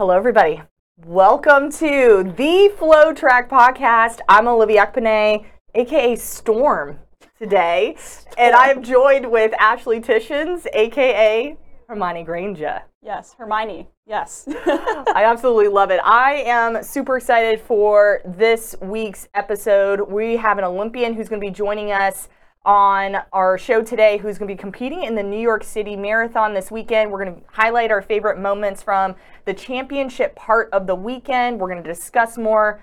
Hello, everybody. Welcome to the FloTrack Podcast. I'm Olivia Ekpone, aka Storm, today, and I'm joined with Ashley Tishins, aka Hermione Granger. Yes, Hermione. Yes. I absolutely love it. I am super excited for this week's episode. We have an Olympian who's going to be joining us on our show today who's going to be competing in the New York City Marathon this weekend. We're going to highlight our favorite moments from the championship part of the weekend. We're going to discuss more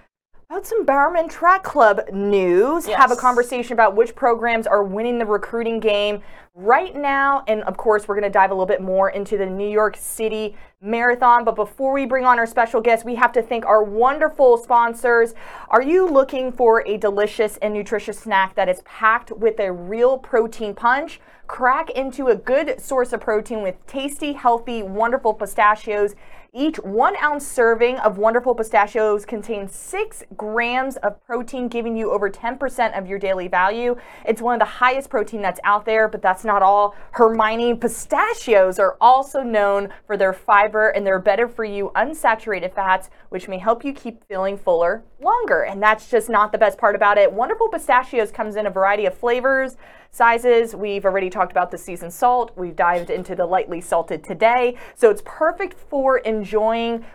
about some Bowerman Track Club news, Yes. have a conversation about which programs are winning the recruiting game right now. And of course, we're going to dive a little bit more into the New York City Marathon. But before we bring on our special guest, we have to thank our wonderful sponsors. Are you looking for a delicious and nutritious snack that is packed with a real protein punch? Crack into a good source of protein with tasty, healthy, wonderful pistachios. Each one ounce serving of wonderful pistachios contains six grams of protein, giving you over 10% of your daily value. It's one of the highest protein that's out there, but that's not all. Hermione pistachios are also known for their fiber and their better for you unsaturated fats, which may help you keep feeling fuller longer. And that's just not the best part about it. Wonderful pistachios comes in a variety of flavors sizes. We've already talked about the seasoned salt. We've dived into the lightly salted today. So it's perfect for enjoying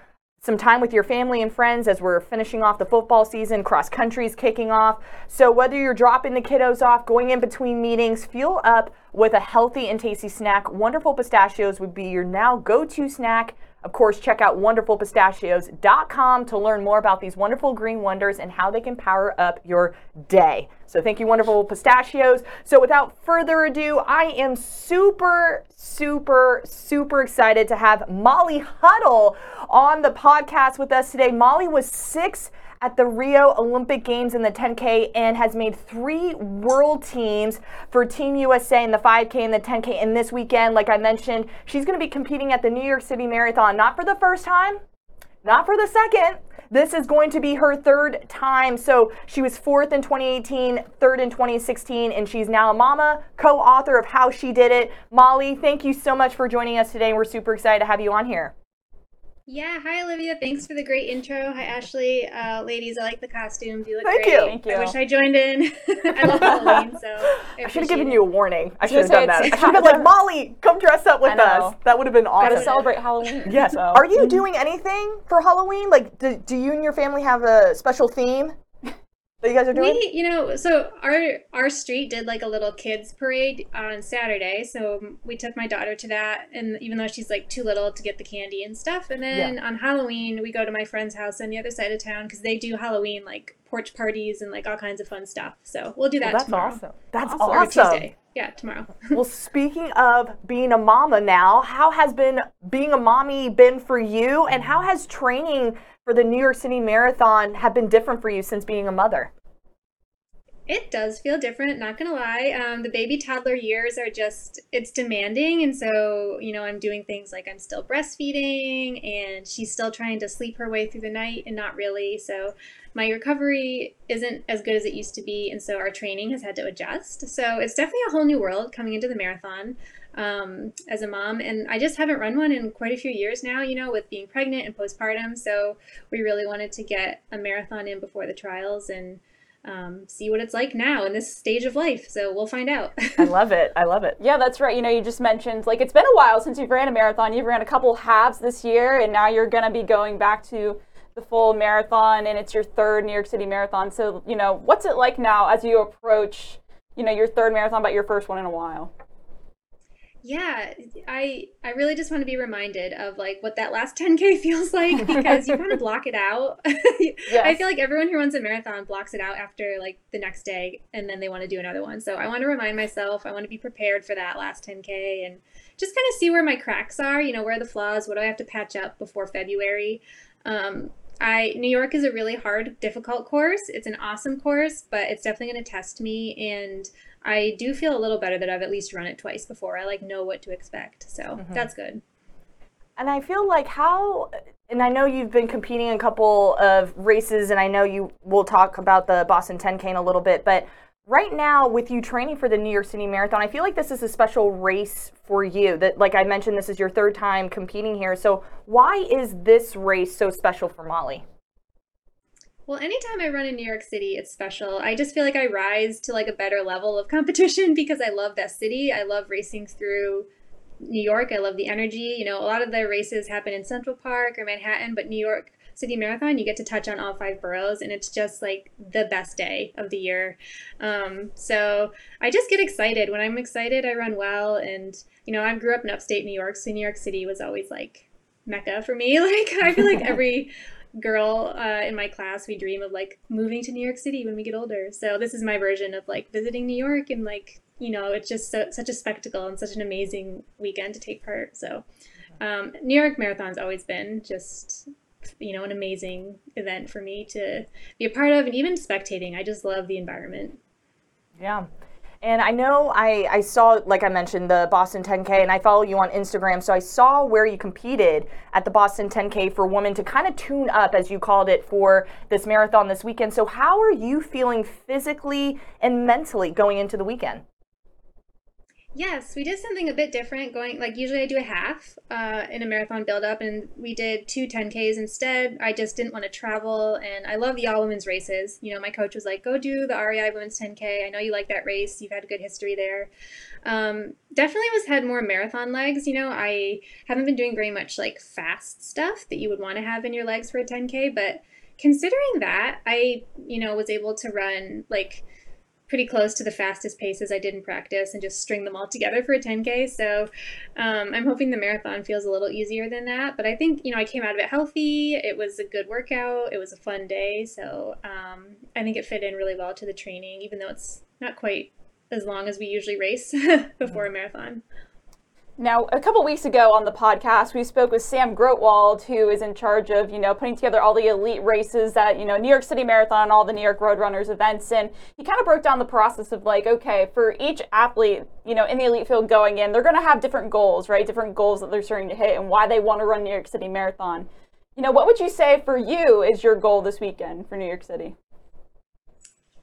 some time with your family and friends as we're finishing off the football season, cross country's kicking off. So whether you're dropping the kiddos off, going in between meetings, fuel up with a healthy and tasty snack. Wonderful pistachios would be your now go-to snack. Of course, check out wonderfulpistachios.com to learn more about these wonderful green wonders and how they can power up your day. So thank you, Wonderful Pistachios. So without further ado, I am super, super, super excited to have Molly Huddle on the podcast with us today. Molly was six at the Rio Olympic Games in the 10K and has made three world teams for Team USA in the 5K and the 10K. And this weekend, like I mentioned, she's going to be competing at the New York City Marathon, not for the first time, not for the second. This is going to be her third time. So she was fourth in 2018, third in 2016, and she's now a mama, co author of How She Did It. Molly, thank you so much for joining us today. We're super excited to have you on here. Yeah, hi Olivia. Thanks for the great intro. Hi Ashley. Uh, ladies, I like the costumes. You look Thank great. you. Thank you. I wish I joined in. I love Halloween, so I, I should have given you a warning. I should have done that. I should have been like, Molly, come dress up with us. That would have been awesome. Gotta celebrate Halloween. Yes. So. Are you doing anything for Halloween? Like, do, do you and your family have a special theme that you guys are doing? We, you know, so our our street did like a little kids parade on Saturday, so we took my daughter to that, and even though she's like too little to get the candy and stuff, and then on Halloween we go to my friend's house on the other side of town because they do Halloween like porch parties and like all kinds of fun stuff. So we'll do that Well, that's tomorrow. awesome. That's Awesome. Awesome. Tuesday. Yeah, tomorrow. well, speaking of being a mama now, how has been being a mommy been for you, and how has training for the New York City Marathon have been different for you since being a mother? It does feel different, not gonna lie. Um, the baby toddler years are just, it's demanding. And so, you know, I'm doing things like I'm still breastfeeding and she's still trying to sleep her way through the night and not really. So my recovery isn't as good as it used to be. And so our training has had to adjust. So it's definitely a whole new world coming into the marathon um, as a mom. And I just haven't run one in quite a few years now, you know, with being pregnant and postpartum. So we really wanted to get a marathon in before the trials and um, see what it's like now in this stage of life. So we'll find out. I love it. I love it. Yeah, that's right. You know, you just mentioned like it's been a while since you've ran a marathon. You've ran a couple halves this year, and now you're going to be going back to the full marathon, and it's your third New York City marathon. So, you know, what's it like now as you approach, you know, your third marathon, but your first one in a while? Yeah, I I really just want to be reminded of like what that last 10k feels like because you kind of block it out. yes. I feel like everyone who runs a marathon blocks it out after like the next day and then they want to do another one. So I want to remind myself, I want to be prepared for that last 10k and just kind of see where my cracks are, you know, where are the flaws, what do I have to patch up before February. Um, I New York is a really hard, difficult course. It's an awesome course, but it's definitely going to test me and I do feel a little better that I've at least run it twice before. I like know what to expect. So mm-hmm. that's good. And I feel like how, and I know you've been competing in a couple of races, and I know you will talk about the Boston 10K in a little bit, but right now with you training for the New York City Marathon, I feel like this is a special race for you. That, like I mentioned, this is your third time competing here. So why is this race so special for Molly? Well, anytime I run in New York City, it's special. I just feel like I rise to like a better level of competition because I love that city. I love racing through New York. I love the energy. You know, a lot of the races happen in Central Park or Manhattan, but New York City Marathon, you get to touch on all five boroughs, and it's just like the best day of the year. Um, so I just get excited. When I'm excited, I run well. And, you know, I grew up in upstate New York, so New York City was always like mecca for me. Like, I feel like every girl uh, in my class, we dream of like moving to New York City when we get older. So this is my version of like visiting New York and like you know it's just so, such a spectacle and such an amazing weekend to take part. So um, New York Marathon's always been just you know an amazing event for me to be a part of and even spectating. I just love the environment. Yeah. And I know I, I saw, like I mentioned, the Boston 10K, and I follow you on Instagram. So I saw where you competed at the Boston 10K for women to kind of tune up, as you called it, for this marathon this weekend. So, how are you feeling physically and mentally going into the weekend? Yes, we did something a bit different. Going like usually I do a half uh, in a marathon build up, and we did two 10ks instead. I just didn't want to travel, and I love the all women's races. You know, my coach was like, "Go do the REI women's 10k. I know you like that race. You've had a good history there." Um, definitely was had more marathon legs. You know, I haven't been doing very much like fast stuff that you would want to have in your legs for a 10k, but considering that, I you know was able to run like pretty close to the fastest paces I did in practice and just string them all together for a 10K. So um, I'm hoping the marathon feels a little easier than that. But I think, you know, I came out of it healthy. It was a good workout. It was a fun day. So um, I think it fit in really well to the training, even though it's not quite as long as we usually race before a marathon. Now, a couple weeks ago on the podcast, we spoke with Sam Grotewold, who is in charge of, you know, putting together all the elite races at, you know, New York City Marathon, and all the New York Roadrunners events, and he kind of broke down the process of like, okay, for each athlete, you know, in the elite field going in, they're going to have different goals, right? Different goals that they're starting to hit, and why they want to run New York City Marathon. You know, what would you say for you is your goal this weekend for New York City?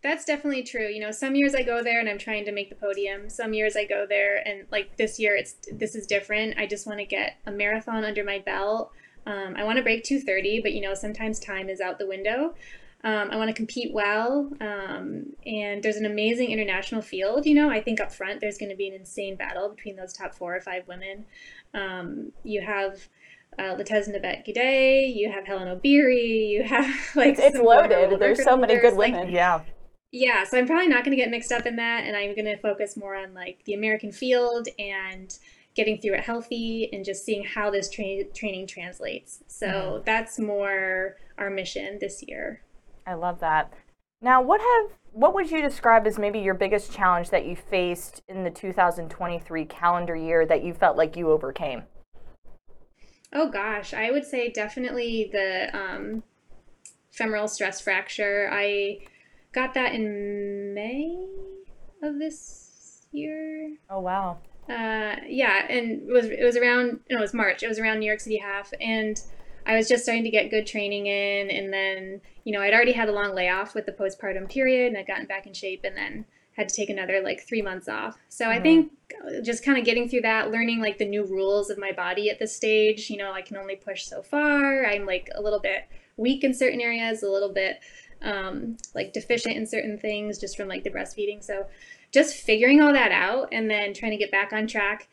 That's definitely true. You know, some years I go there and I'm trying to make the podium. Some years I go there and like this year it's this is different. I just want to get a marathon under my belt. Um, I want to break 230, but you know, sometimes time is out the window. Um, I want to compete well, um, and there's an amazing international field. You know, I think up front there's going to be an insane battle between those top four or five women. Um, you have uh, Letesenbet Gidey, you have Helen Obiri, you have like it's, it's loaded. There's so many good women. Like, yeah yeah, so I'm probably not going to get mixed up in that, and I'm going to focus more on like the American field and getting through it healthy and just seeing how this tra- training translates. So mm-hmm. that's more our mission this year. I love that. Now, what have what would you describe as maybe your biggest challenge that you faced in the 2023 calendar year that you felt like you overcame? Oh gosh, I would say definitely the um, femoral stress fracture. I got that in May of this year. Oh wow. Uh, yeah, and it was it was around no, it was March. It was around New York City half, and I was just starting to get good training in, and then you know I'd already had a long layoff with the postpartum period, and I'd gotten back in shape, and then had to take another like three months off. So mm-hmm. I think just kind of getting through that, learning like the new rules of my body at this stage. You know, I can only push so far. I'm like a little bit weak in certain areas, a little bit um, like deficient in certain things just from like the breastfeeding. So just figuring all that out and then trying to get back on track.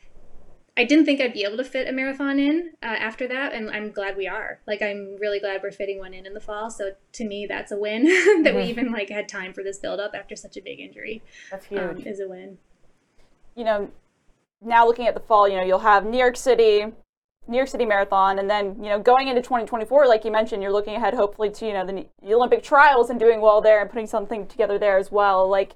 I didn't think I'd be able to fit a marathon in uh, after that, and I'm glad we are. Like, I'm really glad we're fitting one in in the fall. So to me, that's a win that mm-hmm. we even like had time for this build up after such a big injury. That's huge. Um, is a win. You know, now looking at the fall, you know, you'll have New York City, New York City Marathon, and then you know going into 2024, like you mentioned, you're looking ahead hopefully to you know the, the Olympic trials and doing well there and putting something together there as well. Like,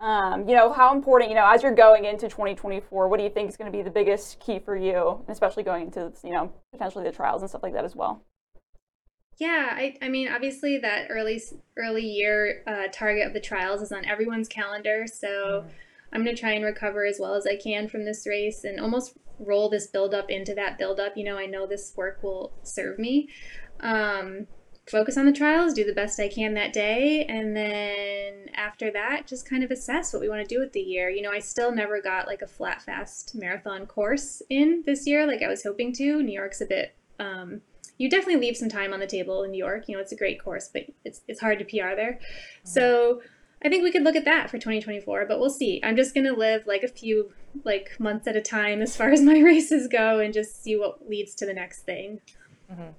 um, you know, how important you know as you're going into 2024, what do you think is going to be the biggest key for you, especially going into you know potentially the trials and stuff like that as well? Yeah, I, I mean, obviously that early early year uh, target of the trials is on everyone's calendar, so. Mm-hmm. I'm going to try and recover as well as I can from this race and almost roll this build up into that build up. You know, I know this work will serve me. Um, focus on the trials, do the best I can that day, and then after that, just kind of assess what we want to do with the year. You know, I still never got like a flat fast marathon course in this year like I was hoping to. New York's a bit um, you definitely leave some time on the table in New York. You know, it's a great course, but it's it's hard to PR there. So I think we could look at that for 2024, but we'll see. I'm just gonna live like a few like months at a time as far as my races go, and just see what leads to the next thing. Mm-hmm.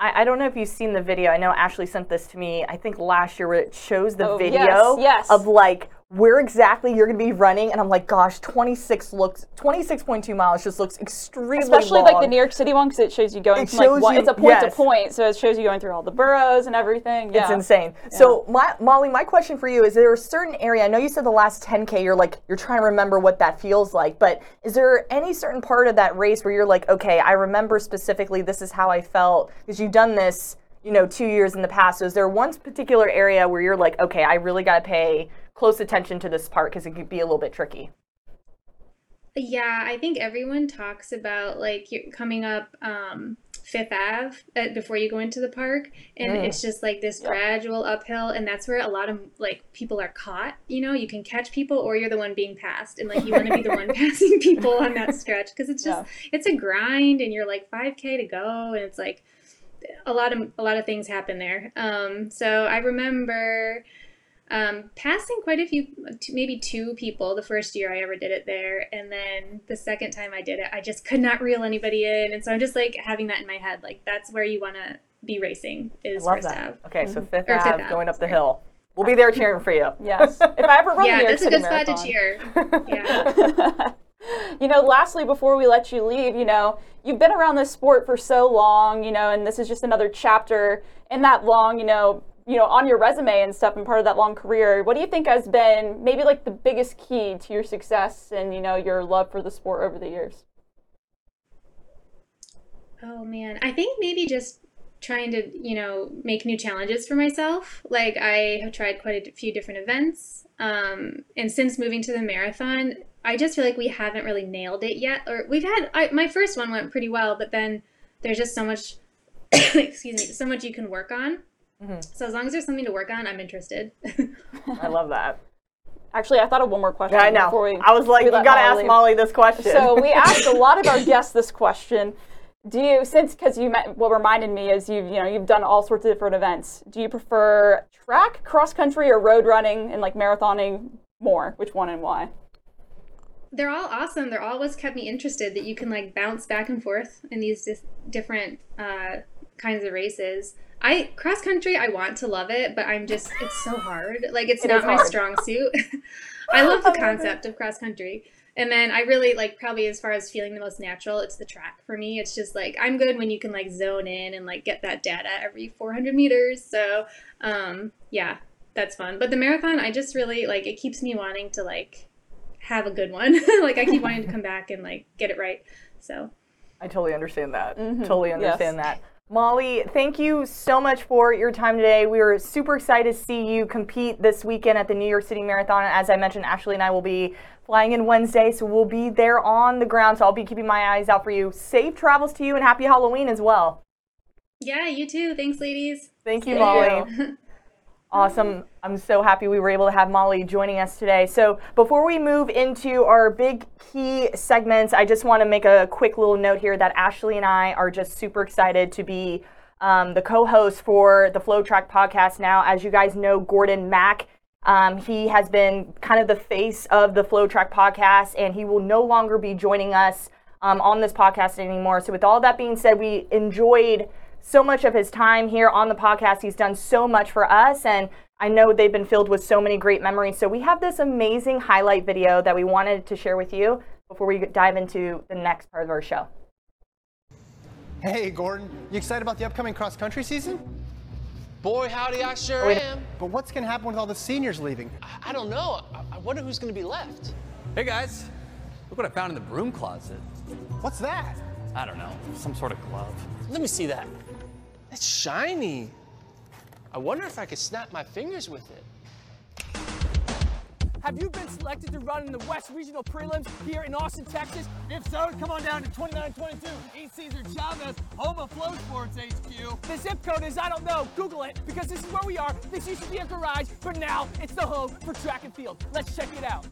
I, I, don't know if you've seen the video. I know Ashley sent this to me. I think last year where it shows the oh, video yes, yes. of like where exactly you're going to be running and i'm like gosh 26 looks 26.2 miles just looks extremely especially long. like the new york city one because it shows you going it from like one, you, it's a point yes. to point so it shows you going through all the boroughs and everything yeah. it's insane yeah. so my, molly my question for you is there a certain area i know you said the last 10k you're like you're trying to remember what that feels like but is there any certain part of that race where you're like okay i remember specifically this is how i felt because you've done this you know two years in the past so is there one particular area where you're like okay i really got to pay close attention to this part because it could be a little bit tricky. Yeah, I think everyone talks about like you're coming up um, Fifth Ave uh, before you go into the park, and mm. it's just like this gradual uphill, and that's where a lot of like people are caught. You know, you can catch people, or you're the one being passed, and like you want to be the one passing people on that stretch because it's just yeah. it's a grind, and you're like 5k to go, and it's like a lot of a lot of things happen there. Um, so I remember um, passing quite a few, maybe two people the first year I ever did it there. And then the second time I did it, I just could not reel anybody in. And so I'm just like having that in my head. Like that's where you want to be racing is I love First that. Ave. Okay, so 5th mm-hmm. Ave, Ave, going up the hill. We'll be there cheering for you. Yes. If I ever run yeah, the that's a good Marathon. spot to cheer. Yeah. you know, lastly, before we let you leave, you know, you've been around this sport for so long, you know, and this is just another chapter in that long, you know, you know, on your resume and stuff and part of that long career, what do you think has been maybe like the biggest key to your success and, you know, your love for the sport over the years? Oh man, I think maybe just trying to, you know, make new challenges for myself. Like I have tried quite a few different events. Um, and since moving to the marathon, I just feel like we haven't really nailed it yet. Or we've had, I, my first one went pretty well, but then there's just so much, excuse me, so much you can work on. Mm-hmm. So as long as there's something to work on, I'm interested. I love that. Actually, I thought of one more question. Yeah, I know. We, I was like, you got to ask Molly this question. So we asked a lot of our guests this question. Do you, since because you met, what reminded me is you've you know you've done all sorts of different events. Do you prefer track, cross country, or road running and like marathoning more? Which one and why? They're all awesome. They're all what's kept me interested. That you can like bounce back and forth in these dis- different uh, kinds of races. I cross country, I want to love it, but I'm just it's so hard. Like it's it not my strong suit. I love the concept of cross country. And then I really like probably as far as feeling the most natural, it's the track for me. It's just like I'm good when you can like zone in and like get that data every 400 meters. So um, yeah, that's fun. But the marathon, I just really like it keeps me wanting to like have a good one. like I keep wanting to come back and like get it right. So I totally understand that. Mm-hmm. Totally understand yes. that. Molly, thank you so much for your time today. We are super excited to see you compete this weekend at the New York City Marathon. As I mentioned, Ashley and I will be flying in Wednesday, so we'll be there on the ground. So I'll be keeping my eyes out for you. Safe travels to you and happy Halloween as well. Yeah, you too. Thanks, ladies. Thank you, Molly. Awesome. I'm so happy we were able to have Molly joining us today. So, before we move into our big key segments, I just want to make a quick little note here that Ashley and I are just super excited to be um, the co-host for the FloTrack podcast now. As you guys know, Gordon Mack. Um, he has been kind of the face of the FloTrack podcast, and he will no longer be joining us um, on this podcast anymore. So, with all that being said, we enjoyed so much of his time here on the podcast. He's done so much for us, and I know they've been filled with so many great memories. So, we have this amazing highlight video that we wanted to share with you before we dive into the next part of our show. Hey, Gordon, you excited about the upcoming cross country season? Boy, howdy, I sure Wait. am. But what's going to happen with all the seniors leaving? I, I don't know. I, I wonder who's going to be left. Hey guys, look what I found in the broom closet. What's that? I don't know, some sort of glove. Let me see that. It's shiny. I wonder if I could snap my fingers with it. Have you been selected to run in the West Regional Prelims here in Austin, Texas? If so, come on down to 2922 East Cesar Chavez, home of FloSports HQ. The zip code is, I don't know, Google it, because this is where we are. This used to be a garage, but now it's the home for track and field. Let's check it out.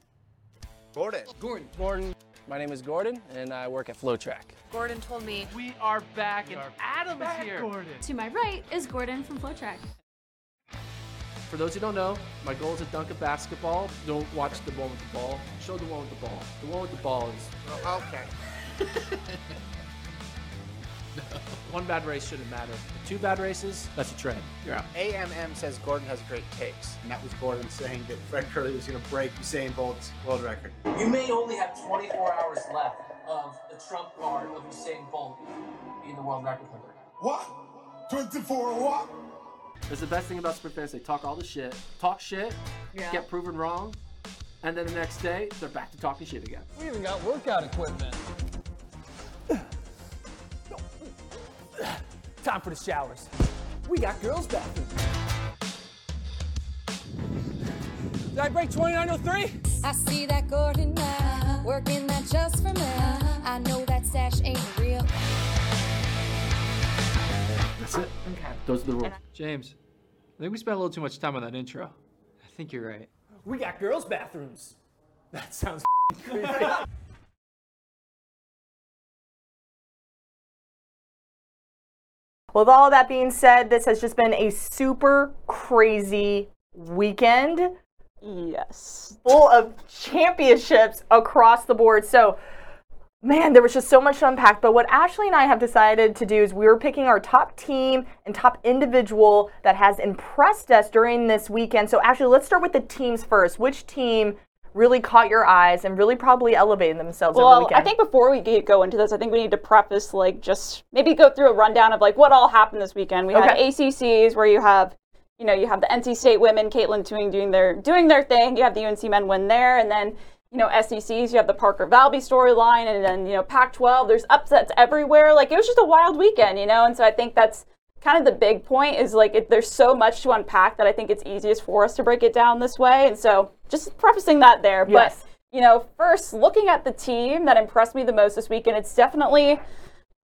Gordon. Gordon. Gordon. My name is Gordon, and I work at FloTrack. Gordon told me. We are back, and Adam is here. Gordon. To my right is Gordon from FloTrack. For those who don't know, my goal is to dunk a basketball. Don't watch the one with the ball. Show the one with the ball. The one with the ball is okay. one bad race shouldn't matter. Two bad races, that's a trend. You're out. AMM says Gordon has great takes, and that was Gordon saying that Fred Kerley was going to break Usain Bolt's world record. You may only have 24 hours left of the trump card of Usain Bolt being the world record holder. What? 24 what? That's the best thing about sprint fans. They talk all the shit, talk shit, Yeah. get proven wrong, and then the next day they're back to talking shit again. We even got workout equipment. Time for the showers. We got girls' bathroom. Did I break 2903? I see that Gordon now, working that just for me. I know that sash ain't real. That's it. Okay. Those are the rules. James, I think we spent a little too much time on that intro. I think you're right. We got girls' bathrooms. That sounds creepy. With all that being said, this has just been a super crazy weekend. Yes. Full of championships across the board. So, man, there was just so much to unpack. But what Ashley and I have decided to do is we were picking our top team and top individual that has impressed us during this weekend. So, Ashley, let's start with the teams first. Which team really caught your eyes and really probably elevated themselves over the Well, weekend? I think before we get- go into this, I think we need to preface, like, just maybe go through a rundown of like what all happened this weekend. We had ACCs where you have, you know, you have the NC State women, Katelyn Tuohy doing their doing their thing. You have the UNC men win there, and then you know SECs. You have the Parker Valby storyline, and then you know Pac-12. There's upsets everywhere. Like it was just a wild weekend, you know. And so I think that's kind of the big point is like it, there's so much to unpack that I think it's easiest for us to break it down this way. And so just prefacing that there, Yes. but you know, first looking at the team that impressed me the most this weekend, it's definitely,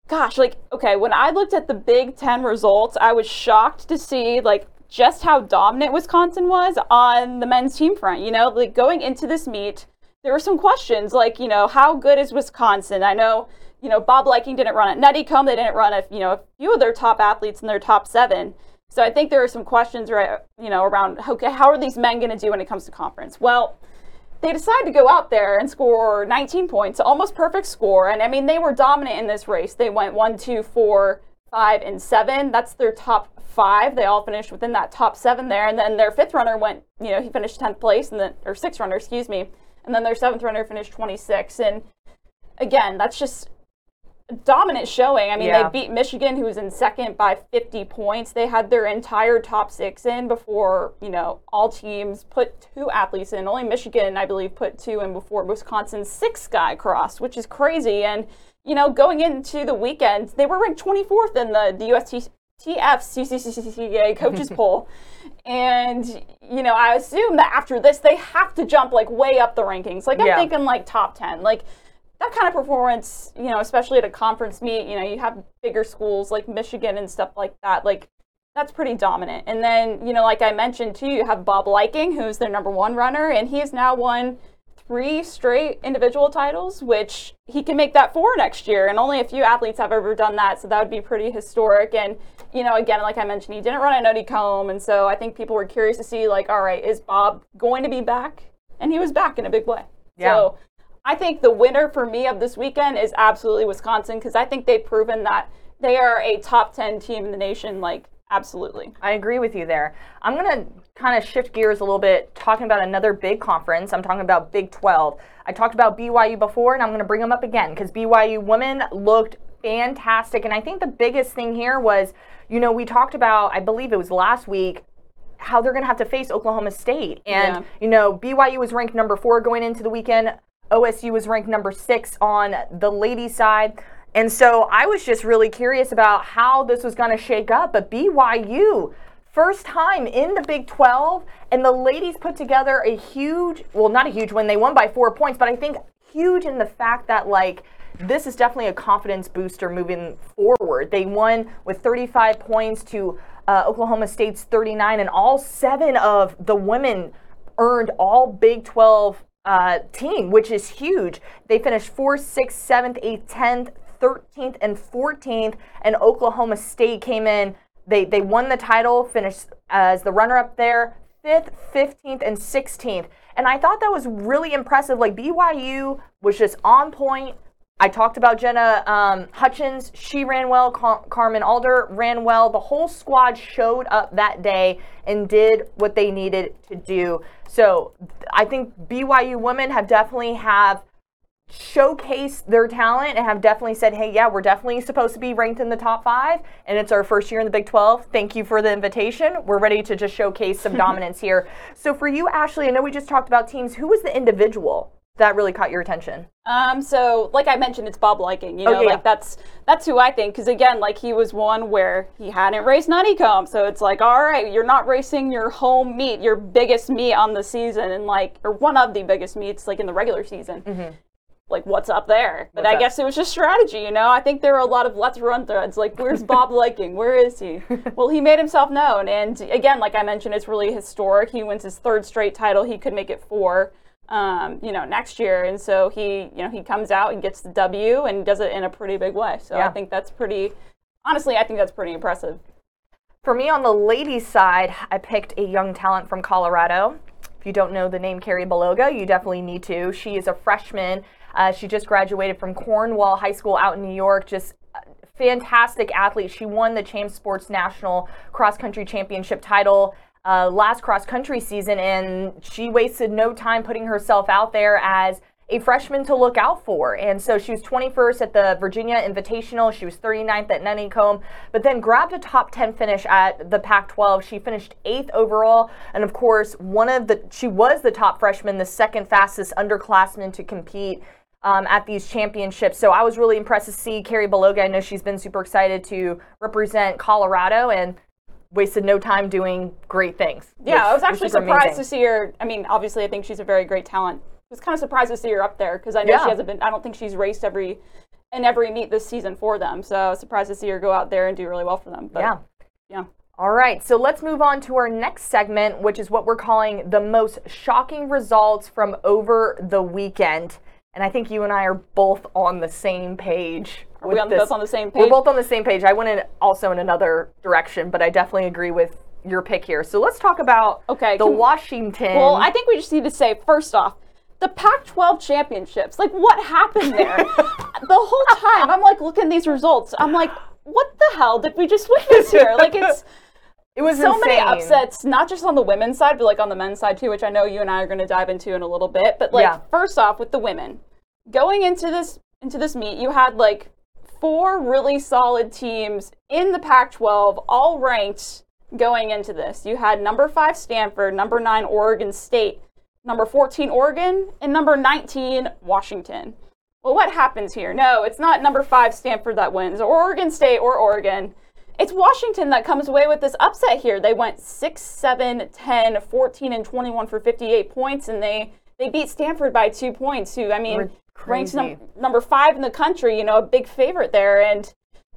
gosh, like okay, when I looked at the Big Ten results, I was shocked to see like just how dominant Wisconsin was on the men's team front. You know, like going into this meet, there were some questions like, you know, how good is Wisconsin? I know, you know, Bob Liking didn't run at Nuttycombe. They didn't run a, you know, a few of their top athletes in their top seven. So I think there are some questions, right, you know, around okay, how are these men going to do when it comes to conference? Well, they decided to go out there and score 19 points, almost perfect score. And I mean, they were dominant in this race. They went one, two, four, five, and seven. That's their top five. They all finished within that top seven there. And then their fifth runner went, you know, he finished 10th place, and then or sixth runner, excuse me. And then their seventh runner finished 26. And again, that's just dominant showing. I mean, Yeah. they beat Michigan, who was in second by 50 points. They had their entire top six in before, you know, all teams put two athletes in. Only Michigan, I believe, put two in before Wisconsin's six guy crossed, which is crazy. And, you know, going into the weekend, they were ranked 24th in the, the USTF CCCCA coaches poll. And, you know, I assume that after this, they have to jump like way up the rankings. Like, I'm Yeah. thinking like top 10. Like, that kind of performance, you know, especially at a conference meet, you know, you have bigger schools like Michigan and stuff like that. Like, that's pretty dominant. And then, you know, like I mentioned too, you have Bob Liking, who's their number one runner, and he has now won three straight individual titles, which he can make that four next year. And only a few athletes have ever done that, so that would be pretty historic. And, you know, again, like I mentioned, he didn't run at Nuttycombe. And so I think people were curious to see, like, all right, is Bob going to be back? And he was back in a big way. Yeah. So I think the winner for me of this weekend is absolutely Wisconsin because I think they've proven that they are a top 10 team in the nation, like, absolutely. I agree with you there. I'm going to kind of shift gears a little bit, talking about another big conference. I'm talking about Big 12. I talked about BYU before, and I'm going to bring them up again because BYU women looked fantastic. And I think the biggest thing here was, you know, we talked about, I believe it was last week, how they're going to have to face Oklahoma State. And, Yeah. you know, BYU was ranked number four going into the weekend. OSU was ranked number six on the ladies' side. And so I was just really curious about how this was going to shake up. But BYU, first time in the Big 12, and the ladies put together a huge, well, not a huge win. They won by four points, but I think huge in the fact that, like, this is definitely a confidence booster moving forward. They won with 35 points to uh, Oklahoma State's 39, and all seven of the women earned all Big 12 uh, team, which is huge. They finished 4th, 6th, 7th, 8th, 10th, 13th, and 14th, and Oklahoma State came in. They, they won the title, finished as the runner up there, 5th, 15th, and 16th. And I thought that was really impressive. Like BYU was just on point. I talked about Jenna um, Hutchins. She ran well. Car- Carmen Alder ran well. The whole squad showed up that day and did what they needed to do. So I think BYU women have definitely have showcased their talent and have definitely said, hey, yeah, we're definitely supposed to be ranked in the top five. And it's our first year in the Big 12. Thank you for the invitation. We're ready to just showcase some dominance here. So for you, Ashley, I know we just talked about teams. Who was the individual that really caught your attention? Um, so like I mentioned, it's Bob Liking. You Oh, know, yeah. like that's that's who I think. Because again, like he was one where he hadn't raced Nuttycombe, so it's like, all right, you're not racing your home meet, your biggest meet on the season, and like, or one of the biggest meets, like in the regular season. Like, what's up there? But What's I up? guess it was just strategy, you know. I think there were a lot of let's run threads. Like, where's Bob Liking? Where is he? well, he made himself known, and again, like I mentioned, it's really historic. He wins his third straight title. He could make it four um, you know, next year. And so he, you know, he comes out and gets the W and does it in a pretty big way. So I think that's pretty, honestly, I think that's pretty impressive. For me on the ladies' side, I picked a young talent from Colorado. If you don't know the name Karrie Baloga, you definitely need to. She is a freshman. Uh, she just graduated from Cornwall High School out in New York. Just a fantastic athlete. She won the Champ Sports National Cross Country Championship title uh, last cross country season, and she wasted no time putting herself out there as a freshman to look out for. And so she was 21st at the Virginia Invitational. She was 39th at Nuttycombe, but then grabbed a top 10 finish at the Pac 12. She finished eighth overall. And of course, one of the, she was the top freshman, the second fastest underclassman to compete. Um, at these championships. So I was really impressed to see Karrie Baloga. I know she's been super excited to represent Colorado and wasted no time doing great things. Yeah, I was actually surprised amazing. to see her. I mean, obviously, I think she's a very great talent. I was kind of surprised to see her up there because I know Yeah. she hasn't been, I don't think she's raced every, in every meet this season for them. So I was surprised to see her go out there and do really well for them. But, Yeah. Yeah. All right, so let's move on to our next segment, which is what we're calling the most shocking results from over the weekend. And I think you and I are both on the same page. Are we on- this. both on the same page? We're both on the same page. I went in also in another direction, but I definitely agree with your pick here. So let's talk about Okay, the can- Washington. Well, I think we just need to say first off, the Pac-12 championships. Like, what happened there? the whole time, I'm like looking at these results. I'm like, what the hell did we just witness here? Like, it's it was so many upsets, not just on the women's side, but like on the men's side too, which I know you and I are going to dive into in a little bit. But like, Yeah. first off, with the women, going into this into this meet, you had like four really solid teams in the Pac-12, all ranked going into this. You had number five Stanford, number nine Oregon State, number 14 Oregon, and number 19 Washington. Well, what happens here? No, it's not number five Stanford that wins, or Oregon State or Oregon. It's Washington that comes away with this upset here. They went 6, 7, 10, 14, and 21 for 58 points, and they, they beat Stanford by two points, who, I mean, ranks num- number five in the country, you know, a big favorite there. And,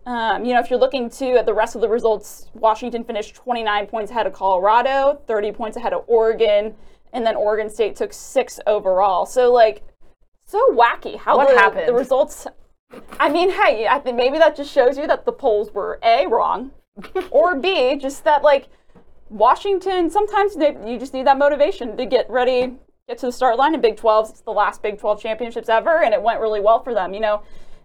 um, you know, if you're looking too at the rest of the results, Washington finished 29 points ahead of Colorado, 30 points ahead of Oregon, and then Oregon State took six overall. So like, so wacky how What the, happened? the results. I mean, hey, I think maybe that just shows you that the polls were a wrong, or b just that like Washington. Sometimes they, you just need that motivation to get ready, get to the start line in Big 12s. It's the last Big 12 championships ever, and it went really well for them. You know,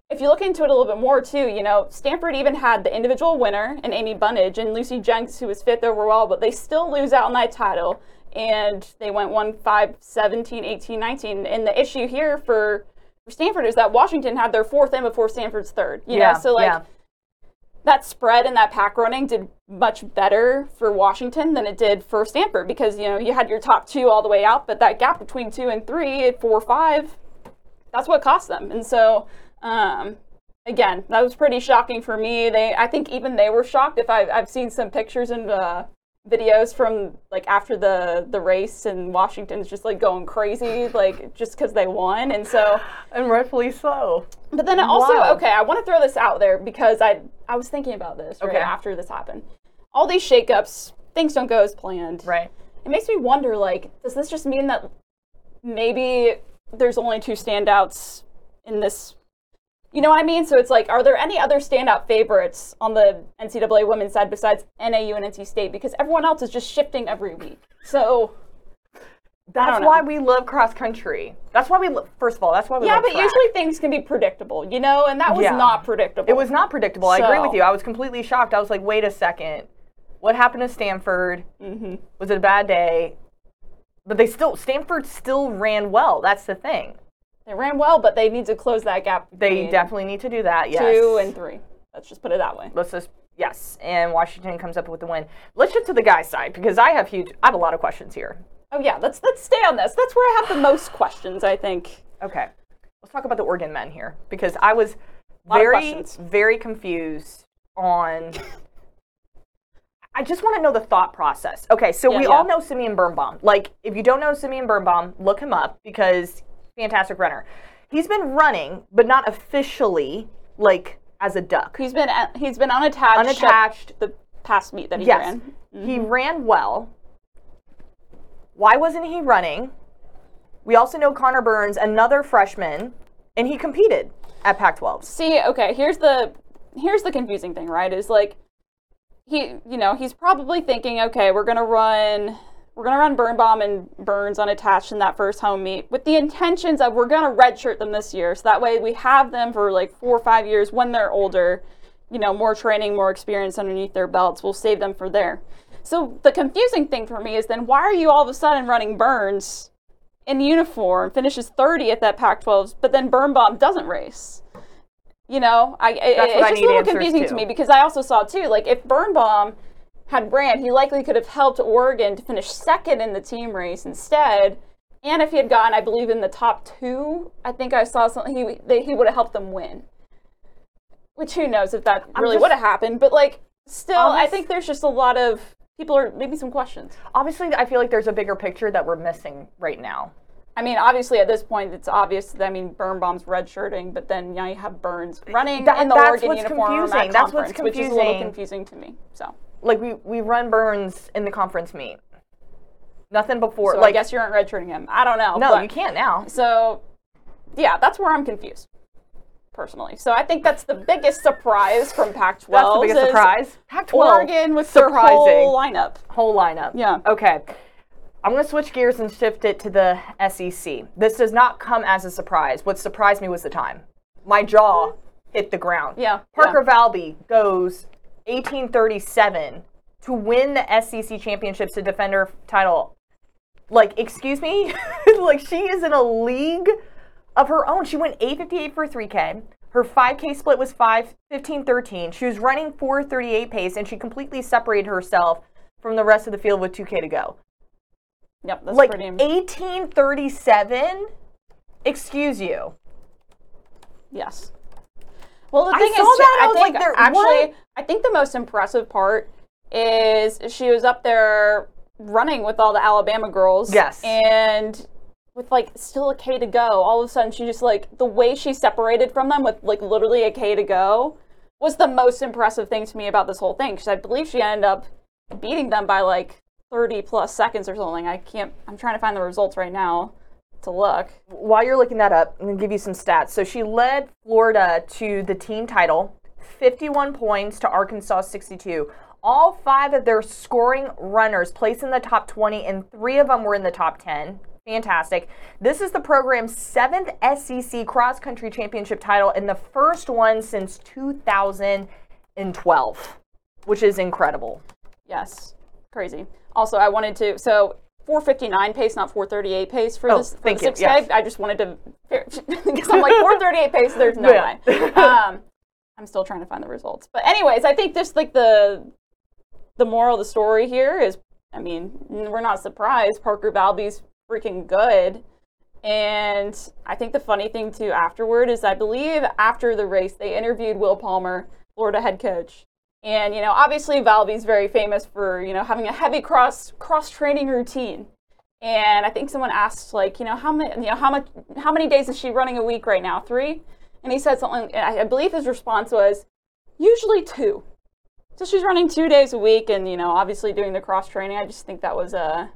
if you look into it a little bit more too, you know, Stanford even had the individual winner in Amy Bunnage and Lucy Jenks, who was fifth overall, but they still lose out on that title. And they went 1 5 17, 18, 19. And the issue here for, for Stanford is that Washington had their fourth in before Stanford's third. You Yeah, know, so like yeah. That spread and that pack running did much better for Washington than it did for Stanford because you know you had your top two all the way out, but that gap between two and three, four, five, that's what cost them. And so, um, again, that was pretty shocking for me. They, I think even they were shocked. If I, I've seen some pictures and uh, videos from like after the the race, and Washington's just like going crazy, like just because they won, and so and rightfully so. But then also, Wow. okay, I want to throw this out there because I I was thinking about this right Okay. after this happened. All these shakeups, things don't go as planned. Right. It makes me wonder, like, does this just mean that maybe there's only two standouts in this? You know what I mean? So it's like, are there any other standout favorites on the NCAA women's side besides NAU and NC State? Because everyone else is just shifting every week. So That's why we love cross country. That's why we lo- first of all, that's why we yeah, but track. usually things can be predictable, you know, and that was Yeah. not predictable. It was not predictable. I agree with you. I was completely shocked. I was like, wait a second. What happened to Stanford? Mm-hmm. Was it a bad day? But they still, Stanford still ran well. That's the thing. They ran well, but they need to close that gap. They definitely need to do that. Yes. two and three. Let's just put it that way. Let's just yes. And Washington comes up with the win. Let's shift to the guys' side because I have huge. I have a lot of questions here. Oh yeah, let's let's stay on this. That's where I have the most questions. I think. Okay. Let's talk about the Oregon men here because I was very, very confused on. I just want to know the thought process. Okay, so Yeah, we yeah. all know Simeon Birnbaum. Like, if you don't know Simeon Birnbaum, look him up because fantastic runner. He's been running, but not officially, like as a duck. He's been uh, he's been unattached. Unattached. The past meet that he yes, ran. he ran well. Why wasn't he running? We also know Connor Burns, another freshman, and he competed at Pac-12. See, okay, here's the here's the confusing thing, right? Is like he, you know, he's probably thinking, okay, we're gonna run, we're gonna run Birnbaum and Burns unattached in that first home meet with the intentions of we're gonna redshirt them this year, so that way we have them for like four or five years when they're older, you know, more training, more experience underneath their belts. We'll save them for there. So the confusing thing for me is then why are you all of a sudden running Burns in uniform, finishes 30th at that Pac-12s, but then Birnbaum doesn't race? You know, I, it- it's just a little confusing to. to. me because I also saw too, like if Birnbaum had ran, he likely could have helped Oregon to finish second in the team race instead. And if he had gotten, I believe, in the top two, I think I saw something. He they, he would have helped them win. Which who knows if that I'm really would have happened? But like, still, I think there's just a lot of people are maybe some questions. Obviously, I feel like there's a bigger picture that we're missing right now. I mean, obviously at this point it's obvious. That, I mean, Birnbaum's redshirting, but then now you have Burns running That- in the Oregon uniform confusing. at That's what's conference, which is a little confusing. confusing to me. So, Like we we run Burns in the conference meet. Nothing before. so like I guess you aren't redshirting him. I don't know. no, but- you can't now. So, yeah, that's where I'm confused, personally. So I think that's the biggest surprise from Pac-12. That's the biggest surprise. Pac-12. Oregon with their surprising whole lineup. whole lineup. Yeah. Okay. I'm going to switch gears and shift it to the SEC. This does not come as a surprise. What surprised me was the time. My jaw mm-hmm. hit the ground. Yeah. Parker Valby goes 1837 to win the SEC championships to defend her title. Like, excuse me? like, she is in a league of her own. She went 858 for 3K. Her 5K split was 5 15 13. She was running 438 pace and she completely separated herself from the rest of the field with 2K to go. Yep, that's like pretty. 1837? Excuse you. Yes. Well, the I thing saw is, that, I I was think like, actually, what? I think the most impressive part is she was up there running with all the Alabama girls. Yes. And with like still a K to go, all of a sudden she just like the way she separated from them with like literally a K to go was the most impressive thing to me about this whole thing because I believe she ended up beating them by like 30 plus seconds or something. I can't, I'm trying to find the results right now to look. While you're looking that up, I'm going to give you some stats. So she led Florida to the team title, 51 points to Arkansas 62. All five of their scoring runners placed in the top 20, and three of them were in the top 10. Fantastic. This is the program's seventh SEC cross country championship title and the first one since 2012, which is incredible. Yes, crazy. Also, I wanted to, so 459 pace, not 438 pace for Oh, this for the you, 6K. yes. I just wanted to, because I'm like 438 pace, there's no Yeah. way. Um, I'm still trying to find the results. But anyways, I think just like the the moral of the story here is, I mean, we're not surprised. Parker Valby's freaking good. And I think the funny thing too afterward is I believe after the race they interviewed Will Palmer, Florida head coach. And you know, obviously Valby's very famous for, you know, having a heavy cross cross training routine. And I think someone asked like, you know, how many you know, how much how many days is she running a week right now? 3? And he said something I believe his response was usually 2. So she's running 2 days a week and you know, obviously doing the cross training. I just think that was a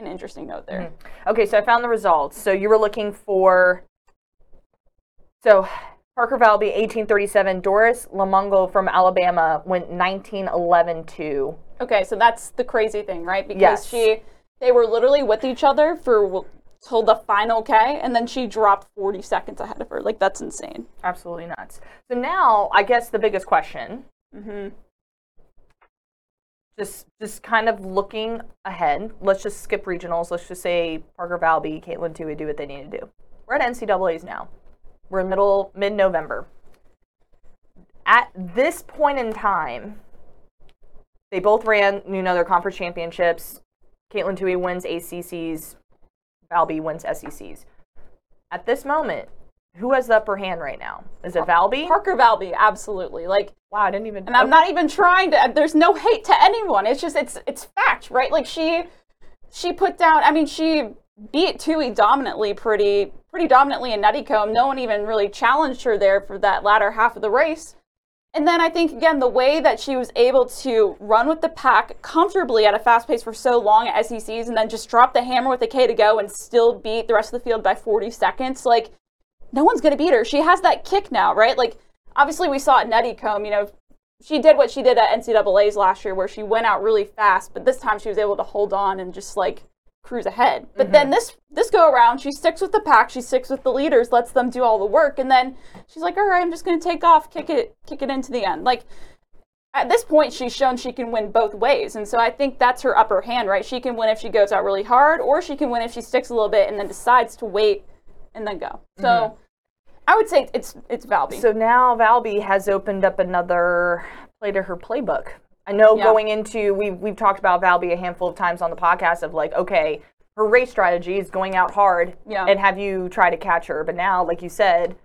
an interesting note there. Mm-hmm. Okay, so I found the results. So you were looking for. So Parker Valby, 1837. Doris Lemngole from Alabama went 1911 2. Okay, so that's the crazy thing, right? Because Yes. she, they were literally with each other for till the final K, and then she dropped 40 seconds ahead of her. Like that's insane. Absolutely nuts. So now, I guess the biggest question, Mm-hmm. just just kind of looking ahead. Let's just skip regionals. Let's just say Parker Valby, Katelyn Tuohy do what they need to do. We're at NCAA's now. We're in middle mid November. At this point in time, they both ran you know their conference championships. Katelyn Tuohy wins ACCs. Valby wins SECs. At this moment, who has the upper hand right now? Is it Valby? Parker Valby, absolutely. Like wow, I didn't even. And I'm not even trying to. There's no hate to anyone. It's just it's it's fact, right? Like she she put down. I mean, she beat Tuohy dominantly, pretty pretty dominantly in Nuttycombe. No one even really challenged her there for that latter half of the race. And then I think again the way that she was able to run with the pack comfortably at a fast pace for so long at SECs, and then just drop the hammer with a K to go and still beat the rest of the field by 40 seconds, like no one's going to beat her. She has that kick now, right? Like, obviously, we saw at Nuttycombe, you know, she did what she did at NCAA's last year, where she went out really fast, but this time she was able to hold on and just like cruise ahead. But then this this go around, she sticks with the pack, she sticks with the leaders, lets them do all the work, and then she's like, "All right, I'm just going to take off, kick it, kick it into the end." Like at this point, she's shown she can win both ways, and so I think that's her upper hand, right? She can win if she goes out really hard, or she can win if she sticks a little bit and then decides to wait and then go. So. Mhm. I would say it's it's Valby. So now Valby has opened up another play to her playbook. I know Yeah. going into we've we've talked about Valby a handful of times on the podcast of like, okay, her race strategy is going out hard Yeah. and have you try to catch her. But now, like you said,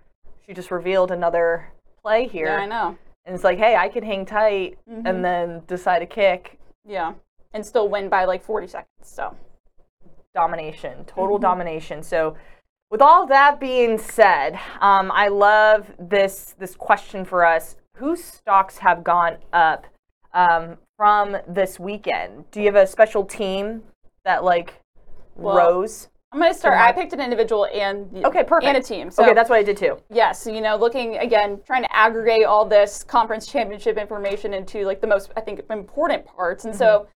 she just revealed another play here. Yeah, I know. And it's like, hey, I could hang tight Mhm. and then decide to kick. Yeah, and still win by like 40 seconds. So domination, total Mhm. domination. So, with all that being said, um, I love this this question for us: Whose stocks have gone up um, from this weekend? Do you have a special team that like Well, rose? I'm gonna start. I picked an individual and Okay, perfect. and a team. So okay, that's what I did too. Yes, you know, looking again, trying to aggregate all this conference championship information into like the most, I think, important parts. And so,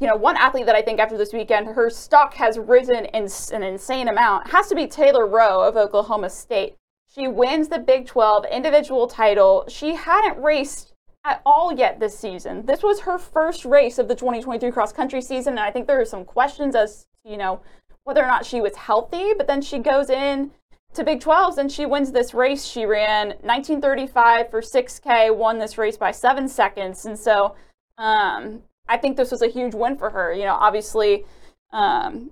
you know, one athlete that I think after this weekend, her stock has risen in an insane amount has to be Taylor Rowe of Oklahoma State. She wins the Big 12 individual title. She hadn't raced at all yet this season. This was her first race of the 2023 cross country season, and I think there are some questions as to, you know, whether or not she was healthy, but then she goes in to Big 12s and she wins this race. She ran 1935 for 6K, won this race by seven seconds. And so um, I think this was a huge win for her. You know, obviously, um,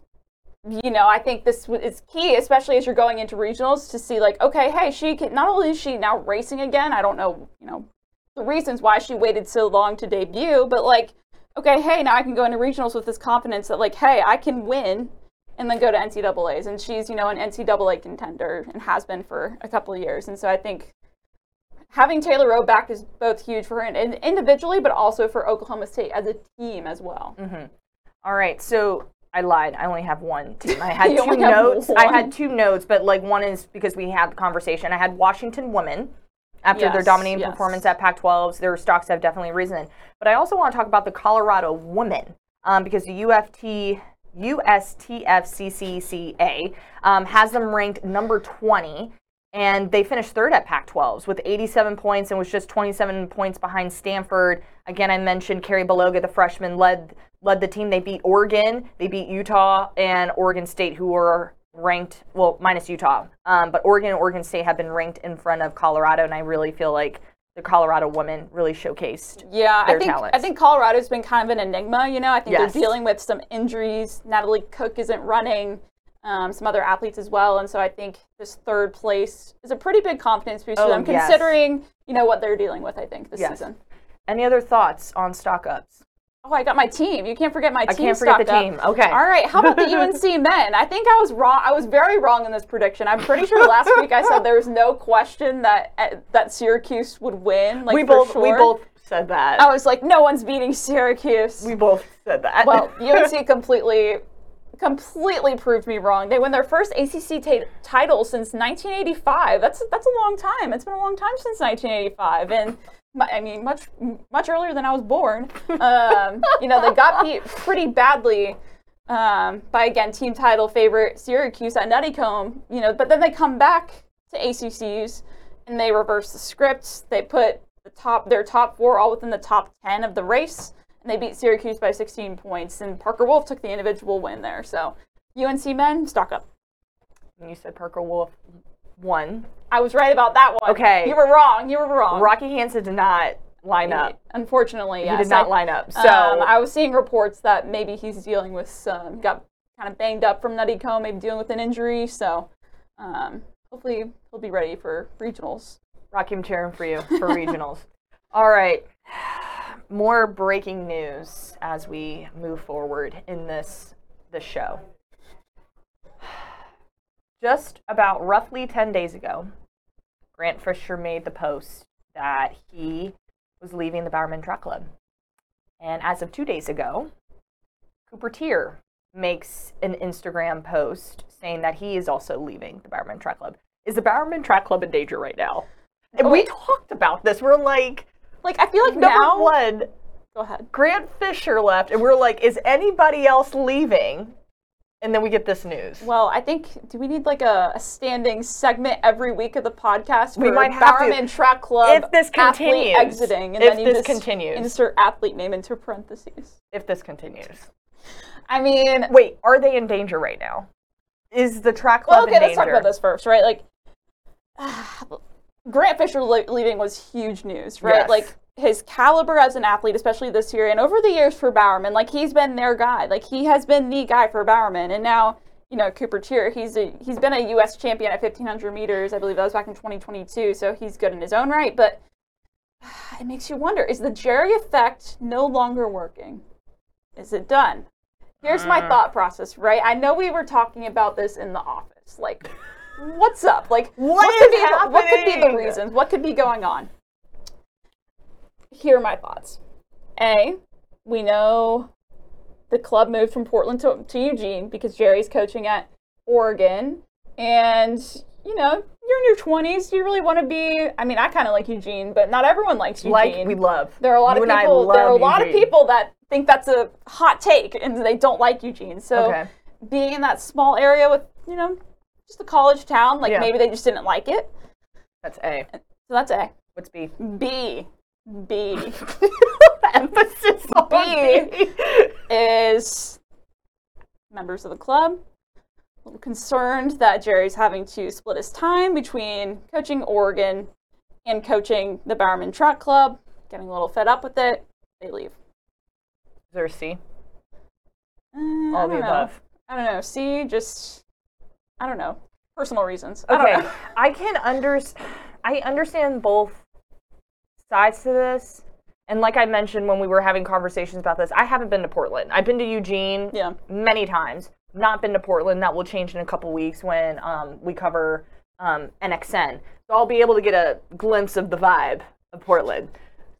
you know, I think this is key, especially as you're going into regionals to see like, okay, hey, she can, not only is she now racing again, I don't know, you know, the reasons why she waited so long to debut, but like, okay, hey, now I can go into regionals with this confidence that like, hey, I can win and then go to NCAA's. And she's, you know, an NCAA contender and has been for a couple of years. And so I think having Taylor Rowe back is both huge for her and, individually, but also for Oklahoma State as a team as well. hmm All right, so I lied. I only have one team. I had two notes. I had two notes, but like one is because we had the conversation. I had Washington women after their dominating yes. performance at Pac-12s. Their stocks have definitely risen. But I also want to talk about the Colorado woman um, because the UFT USTFCCCA um, has them ranked number 20. And they finished third at Pac 12s with 87 points and was just 27 points behind Stanford. Again, I mentioned Karrie Baloga, the freshman, led led the team. They beat Oregon, they beat Utah, and Oregon State, who were ranked, well, minus Utah. Um, but Oregon and Oregon State have been ranked in front of Colorado, and I really feel like the Colorado women really showcased Yeah, their I think talents. I think Colorado's been kind of an enigma. You know, I think Yes. they're dealing with some injuries. Natalie Cook isn't running. Um, some other athletes as well, and so I think this third place is a pretty big confidence boost for Oh, them, yes. considering you know what they're dealing with. I think this Yes. season. Any other thoughts on stock ups? Oh, I got my team. You can't forget my team. I can't forget the up. team. Okay. All right. How about the UNC men? I think I was wrong. I was very wrong in this prediction. I'm pretty sure last week I said there was no question that uh, that Syracuse would win. Like we both we both said that. I was like, no one's beating Syracuse. we both said that. Well, UNC completely, completely proved me wrong. They win their first ACC ta- title since 1985. That's that's a long time. It's been a long time since 1985, and I mean, much much earlier than I was born. Um, you know, they got beat pretty badly um, by again team title favorite Syracuse at Nuttycombe. You know, but then they come back to ACCs and they reverse the script. They put the top their top four all within the top 10 of the race and they beat Syracuse by 16 points. And Parker Wolf took the individual win there. So UNC men, stock up. You said Parker Wolf won. I was right about that one. Okay. You were wrong. You were wrong. Rocky Hansen did not line up. Unfortunately, He yes. did not I- line up. So um, I was seeing reports that maybe he's dealing with some, got kind of banged up from Nuttycombe, maybe dealing with an injury. So um, hopefully he'll be ready for regionals. Rocky, I'm cheering for you for regionals. All right. More breaking news as we move forward in this this show. Just about roughly 10 days ago, Grant Fisher made the post that he was leaving the Bowerman Track Club. And as of two days ago, Cooper Teare makes an Instagram post saying that he is also leaving the Bowerman Track Club. Is the Bowerman Track Club in danger right now? And we talked about this. We're like, like I feel like number now- one, Go ahead. Grant Fisher left, and we're like, is anybody else leaving? And then we get this news. Well, I think do we need like a, a standing segment every week of the podcast? We might have to. Track Club If this continues. exiting, and If then this continues. insert athlete name into parentheses. If this continues. I mean, Wait, are they in danger right now? Is the track well, club okay, in let's danger? talk about this first, right? Like, Grant Fisher le- leaving was huge news, right? Yes. Like his caliber as an athlete, especially this year and over the years for Bowerman, like he's been their guy. Like he has been the guy for Bowerman, and now you know Cooper Teare. He's a he's been a U.S. champion at 1500 meters. I believe that was back in 2022. So he's good in his own right, but it makes you wonder: is the Jerry effect no longer working? Is it done? Here's my Mm. thought process, right? I know we were talking about this in the office. Like, what's up? Like, What could is be the, what could be the reasons? What could be going on? Here are my thoughts. A, we know the club moved from Portland to, to Eugene because Jerry's coaching at Oregon. And, you know, you're in your 20s. You really want to be. I mean, I kind of like Eugene, but not everyone likes Eugene. Like we love. There are a lot You of people. There are a love lot of people that think that's a hot take and they don't like Eugene. So Okay. being in that small area with you know just a college town, like Yeah. maybe they just didn't like it. That's A. So that's A. What's B? B. B. Emphasis on B B. is members of the club. A little concerned that Jerry's having to split his time between coaching Oregon and coaching the Bowerman Track Club. Getting a little fed up with it. They leave. Is there a C? Uh, All the know. above. I don't know. See, just I don't know. Personal reasons. I Okay, don't know. I can under I understand both sides to this. And like I mentioned when we were having conversations about this, I haven't been to Portland. I've been to Eugene Yeah. many times. Not been to Portland. That will change in a couple weeks when um, we cover um, NXN. So I'll be able to get a glimpse of the vibe of Portland.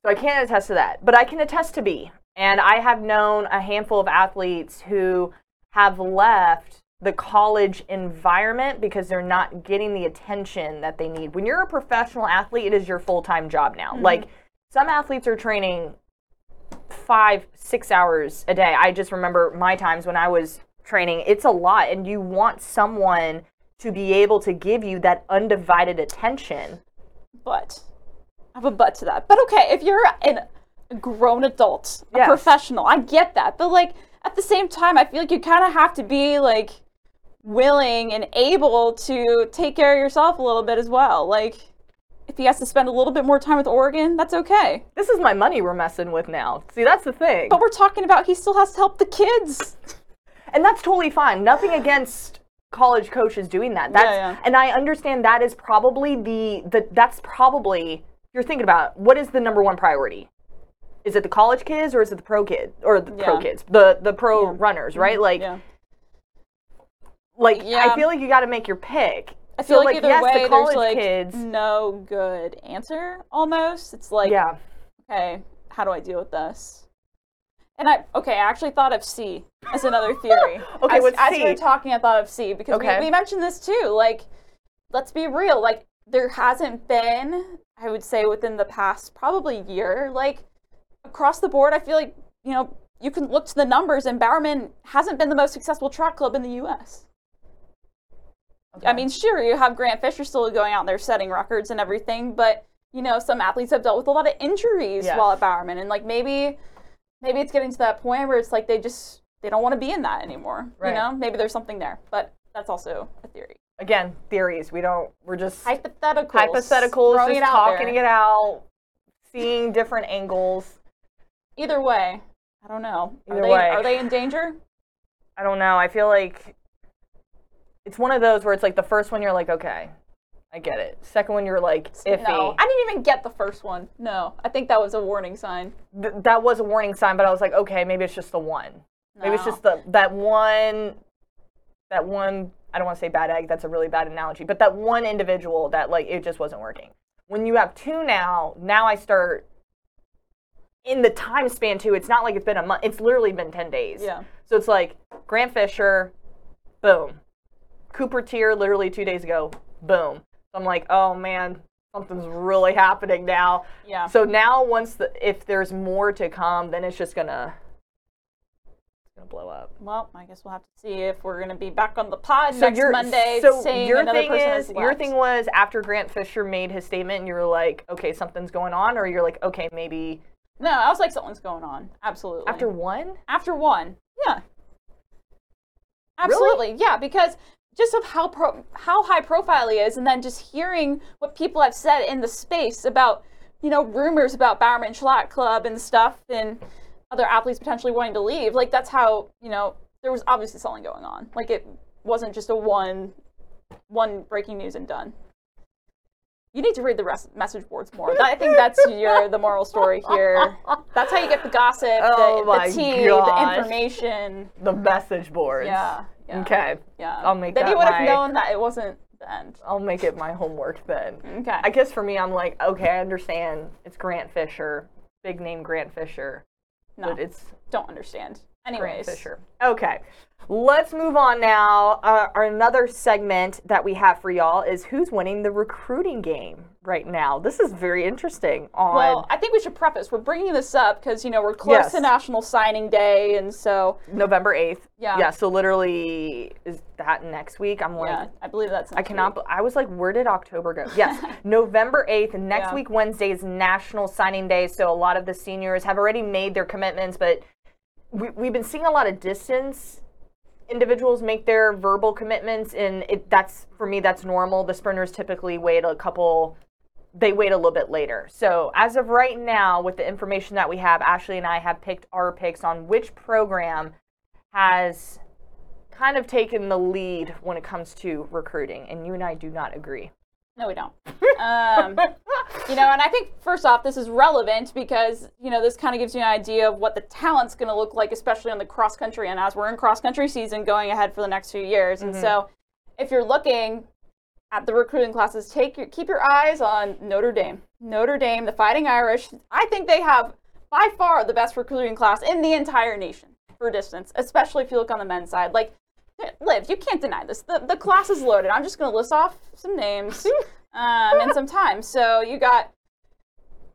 So I can't attest to that, but I can attest to B. And I have known a handful of athletes who have left the college environment because they're not getting the attention that they need. When you're a professional athlete, it is your full time job now. Mhm. Like some athletes are training five, six hours a day. I just remember my times when I was training, it's a lot, and you want someone to be able to give you that undivided attention. But I have a but to that. But okay, if you're an, a grown adult, a Yes. professional, I get that. But like at the same time, I feel like you kind of have to be like willing and able to take care of yourself a little bit as well. Like if he has to spend a little bit more time with Oregon, that's okay. This is my money we're messing with now. See, that's the thing. But we're talking about he still has to help the kids. And that's totally fine. Nothing against college coaches doing that. That's yeah. and I understand that is probably the the that's probably you're thinking about what is the number one priority? Is it the college kids or is it the pro kid or the pro kids? The the pro runners, right? Mhm. Like Yeah. Like Yeah. I feel like you got to make your pick. I feel So, like, either yes, way, the there's college like kids no good answer. Almost, it's like, Yeah. okay, how do I deal with this? And I okay, I actually thought of C as another theory. Okay, as, what's as we were talking, I thought of C because Okay. we, we mentioned this too. Like, let's be real. Like, there hasn't been, I would say, within the past probably year, like across the board. I feel like you know you can look to the numbers, and Bowerman hasn't been the most successful track club in the U.S. I mean, sure, you have Grant Fisher still going out there setting records and everything, but you know, some athletes have dealt with a lot of injuries Yes. while at Bowerman, and like maybe, maybe it's getting to that point where it's like they just they don't want to be in that anymore. Right. You know, maybe there's something there, but that's also a theory. again, theories. We don't we're just Hypotheticals. hypotheticals, Throwing just it out talking there. it out, seeing different angles. Either way, I don't know. Are they way. are they in danger? I don't know. I feel like it's one of those where it's like the first one you're like, okay, I get it. Second one you're like iffy. No, I didn't even get the first one. No, I think that was a warning sign. Th- that was a warning sign, but I was like, okay, maybe it's just the one. Maybe it's just the that one that one I don't want to say bad egg, that's a really bad analogy, but that one individual that like it just wasn't working. When you have two now, now I start in the time span too, it's not like it's been a month. It's literally been 10 days. Yeah. So it's like Grant Fisher, boom. Cooper Teare literally 2 days ago, boom. I'm like, "Oh man, something's really happening now." Yeah. So now once the if there's more to come, then it's just going to it's going to blow up. Well, I guess we'll have to see if we're gonna be back on the pod So next your Monday. so your another thing is your thing was after Grant Fisher made his statement, and you were like, okay, something's going on, or you're like, okay, maybe No, I was like, something's going on. Absolutely. after one. After one, yeah. Absolutely, yeah, because just of how pro- how high profile he is, and then just hearing what people have said in the space about, you know, rumors about Bowerman Schlatt Club and stuff, and other athletes potentially wanting to leave. Like that's how you know there was obviously something going on. Like it wasn't just a one one breaking news and done. You need to read the rest message boards more. I think that's your the moral story here. That's how you get the gossip, Oh the, the tea, gosh. the information. The message boards. Yeah, yeah. Okay. Yeah. I'll make then that you would my, have known that it wasn't the end. I'll make it my homework then. Okay. I guess for me, I'm like, okay, I understand. It's Grant Fisher, big name Grant Fisher, No, but it's don't understand. Grant Anyways, Fisher. Okay. Let's move on now. Uh, our another segment that we have for y'all is who's winning the recruiting game right now. This is very interesting. On well, I think we should preface. We're bringing this up because you know we're close Yes. to National Signing Day, and so November 8th. Yeah. Yeah, so literally, is that next week? I'm like, yeah, I believe that's. I cannot, week. I was like, where did October go? Yes, November 8th. Next Yeah. week, Wednesday, is National Signing Day. So a lot of the seniors have already made their commitments, but we, we've been seeing a lot of distance individuals make their verbal commitments. And it, that's, for me, that's normal. The sprinters typically wait a couple, they wait a little bit later. So as of right now, with the information that we have, Ashley and I have picked our picks on which program has kind of taken the lead when it comes to recruiting, and you and I do not agree. No, we don't. um, you know, and I think first off, this is relevant because you know this kind of gives you an idea of what the talent's going to look like, especially on the cross country, and as we're in cross country season going ahead for the next few years. And Mhm. so, if you're looking at the recruiting classes, take your keep your eyes on Notre Dame. Notre Dame, the Fighting Irish. I think they have by far the best recruiting class in the entire nation for distance, especially if you look on the men's side. Like, Liv, you can't deny this. The, the class is loaded. I'm just going to list off some names um, and some time. So you got,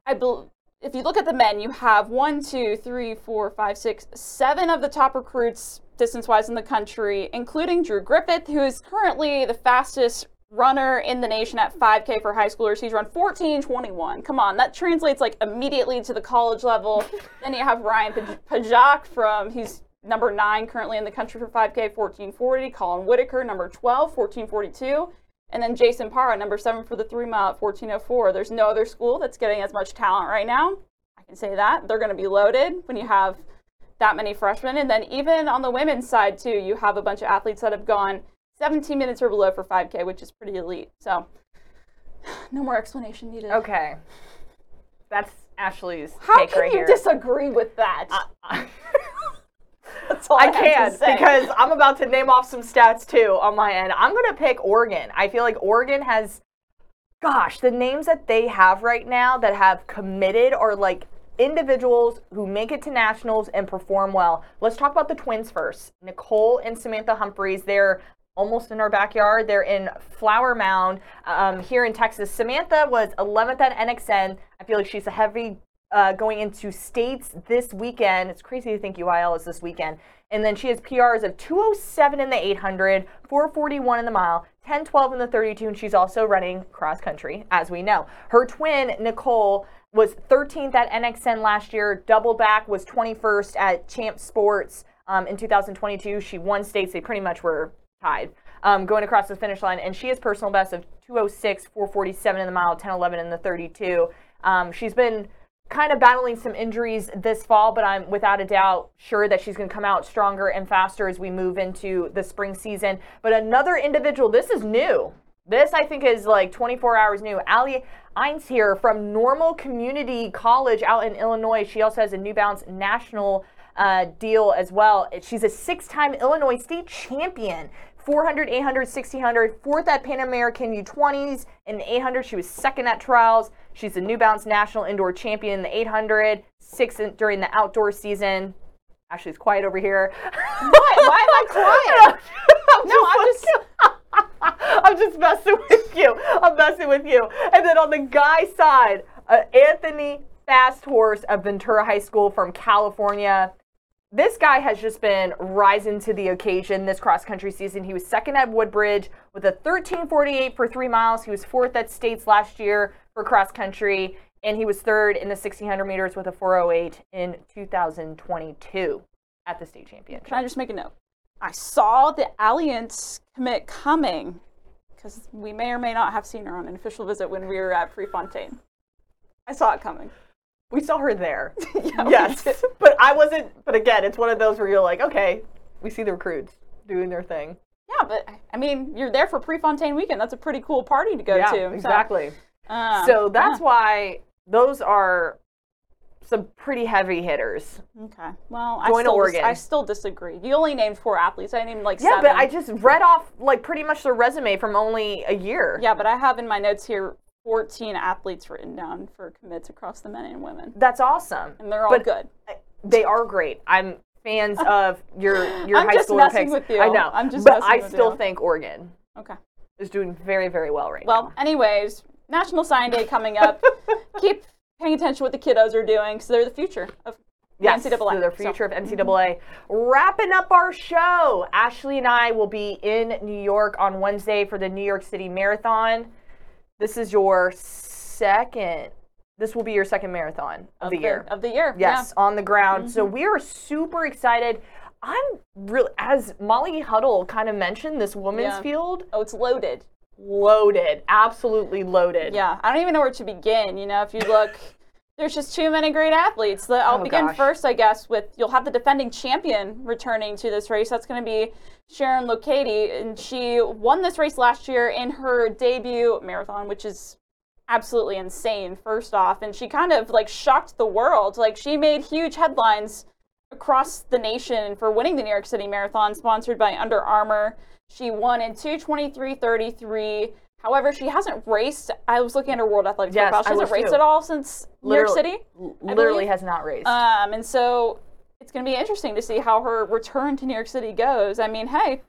I believe, if you look at the men, you have one, two, three, four, five, six, seven of the top recruits distance wise in the country, including Drew Griffith, who is currently the fastest runner in the nation at 5K for high schoolers. He's run 14:21. Come on, that translates like immediately to the college level. then you have Ryan Pajak from he's number nine currently in the country for 5K, 14:40. Colin Whitaker, number 12, 14:42. And then Jason Parra, number seven for the three mile at 14:04. There's no other school that's getting as much talent right now. I can say that they're going to be loaded when you have that many freshmen. And then even on the women's side too, you have a bunch of athletes that have gone 17 minutes or below for 5K, which is pretty elite. So no more explanation needed. Okay. That's Ashley's How take can right you here. disagree with that? That's uh, uh, all I I, have to can't say. because I'm about to name off some stats too on my end. I'm going to pick Oregon. I feel like Oregon has, gosh, the names that they have right now that have committed are like individuals who make it to nationals and perform well. Let's talk about the twins first. Nicole and Samantha Humphreys. They're almost in our backyard. They're in Flower Mound um, here in Texas. Samantha was 11th at NXN. I feel like she's a heavy uh, going into states this weekend. It's crazy to think UIL is this weekend. And then she has PRs of 207 in the 800, 441 in the mile, 1012 in the 32, and she's also running cross country, as we know. Her twin, Nicole, was 13th at NXN last year. Double back was 21st at Champ Sports um, in 2022. She won states. They pretty much were tied um, going across the finish line. And she has personal best of 206, 447 in the mile, 1011 in the 32. Um, she's been kind of battling some injuries this fall, but I'm without a doubt sure that she's going to come out stronger and faster as we move into the spring season. But another individual, this is new. This I think is like 24 hours new. Ali Ince here from Normal Community College out in Illinois. She also has a New Balance national uh, deal as well. She's a six-time Illinois state champion. 400, 800, 1600, fourth at Pan American U20s. In the 800, she was second at trials. She's the New Balance national indoor champion in the 800, sixth in- during the outdoor season. Ashley's quiet over here. What? Why am I quiet? no, I'm just. I'm just messing with you. I'm messing with you. And then on the guy side, uh, Anthony Fast Horse of Ventura High School from California. This guy has just been rising to the occasion this cross country season. He was second at Woodbridge with a 13:48 for three miles. He was fourth at States last year for cross country, and he was third in the 1600 meters with a 408 in 2022 at the state championship. Can I just make a note? I saw the Ali Ince commit coming because we may or may not have seen her on an official visit when we were at Prefontaine. I saw it coming. We saw her there. Yeah, yes. But I wasn't, but again, it's one of those where you're like, okay, we see the recruits doing their thing. Yeah, but I mean, you're there for Prefontaine weekend. That's a pretty cool party to go yeah, to. So, exactly. um, so that's yeah. why those are some pretty heavy hitters. Okay. Well, I still, dis-. I still disagree. You only named four athletes. I named like Yeah, seven. but I just read off like pretty much their resume from only a year. Yeah, but I have in my notes here 14 athletes written down for commits across the men and women. That's awesome. And they're all But good. They are great. I'm fans of your your I'm high just school messing with you. I know. I'm just but I still you. think Oregon Okay. is doing very very well right now. Well, anyways, National Sign Day coming up. Keep paying attention to what the kiddos are doing because they're the future of Yes, NCAA. the So- future of mhm. NCAA. Wrapping up our show, Ashley and I will be in New York on Wednesday for the New York City Marathon. This is your second. This will be your second marathon of, the year. Of the year. Yes, yeah. on the ground. So Mhm. we are super excited. I'm really, as Molly Huddle kind of mentioned, this women's Yeah. field. Oh, it's loaded. Loaded, absolutely loaded. Yeah, I don't even know where to begin. You know, if you look, there's just too many great athletes. I'll Oh, begin gosh. first, I guess, with you'll have the defending champion returning to this race. That's going to be Sharon Lokedi, and she won this race last year in her debut marathon, which is absolutely insane. First off, and she kind of like shocked the world. Like she made huge headlines across the nation for winning the New York City Marathon, sponsored by Under Armour. She won in 223.33. However, she hasn't raced. I was looking at her World Athletics Yes, profile. She I hasn't raced too. at all since New York City. I Literally believe. has not raced. Um, and so it's going to be interesting to see how her return to New York City goes. I mean, hey,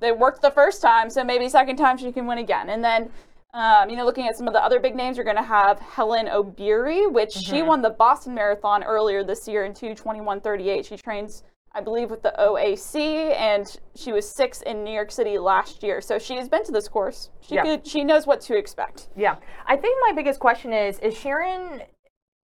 they worked the first time, so maybe second time she can win again. And then, um, you know, looking at some of the other big names, you're going to have Hellen Obiri, which she Mhm. won the Boston Marathon earlier this year in 2:21:38. She trains, I believe, with the OAC, and she was six in New York City last year. So she has been to this course. She Yeah. could, she knows what to expect. Yeah, I think my biggest question is: Is Sharon